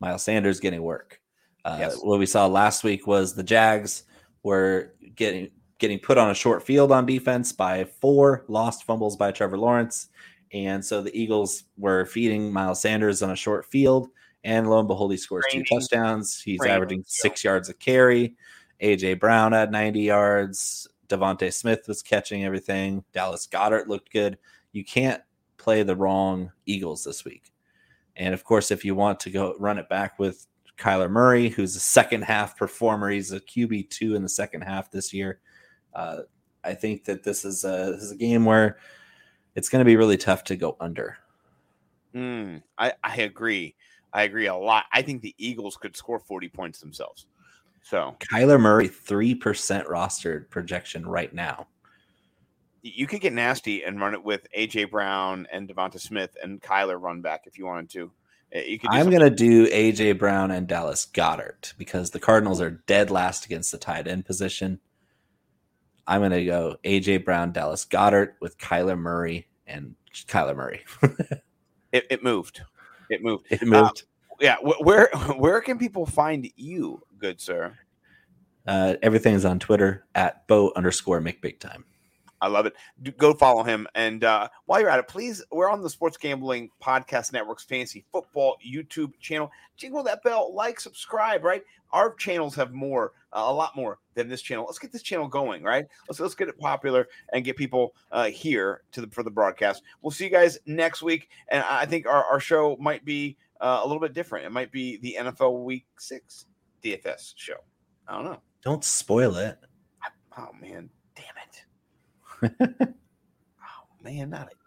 Miles Sanders getting work. Uh, Yes. What we saw last week was the Jags were getting getting put on a short field on defense by four lost fumbles by Trevor Lawrence, and so the Eagles were feeding Miles Sanders on a short field, and lo and behold, he scores Training. two touchdowns. He's Training, averaging six yards a carry. AJ Brown at 90 yards. DeVonta Smith was catching everything. Dallas Goedert looked good. You can't play the wrong Eagles this week. And of course, if you want to go run it back with Kyler Murray, who's a second half performer, he's a QB two in the second half this year. Uh, I think that this is a this is a game where it's going to be really tough to go under. Mm, I, I agree. I agree a lot. I think the Eagles could score 40 points themselves. So Kyler Murray three percent rostered projection right now. you could get nasty and run it with AJ Brown and DeVonta Smith and Kyler run back if you wanted to. Uh, You could. I'm going to do AJ Brown and Dallas Goedert because the Cardinals are dead last against the tight end position. I'm going to go AJ Brown, Dallas Goedert with Kyler Murray and Kyler Murray. It, it moved. It moved. it moved. Yeah. Where where can people find you, good sir? Uh, everything's on Twitter at Bo underscore make big time. I love it. Do, go follow him. And uh, while you're at it, please, we're on the Sports Gambling Podcast Network's Fantasy Football YouTube channel. Jingle that bell, like, subscribe, right? Our channels have more, uh, a lot more than this channel. Let's get this channel going, right? Let's let's get it popular and get people uh, here to the for the broadcast. We'll see you guys next week, and I think our, our show might be uh, a little bit different. It might be the NFL Week Six DFS show. I don't know. Don't spoil it. Oh man, damn it. oh man, not again.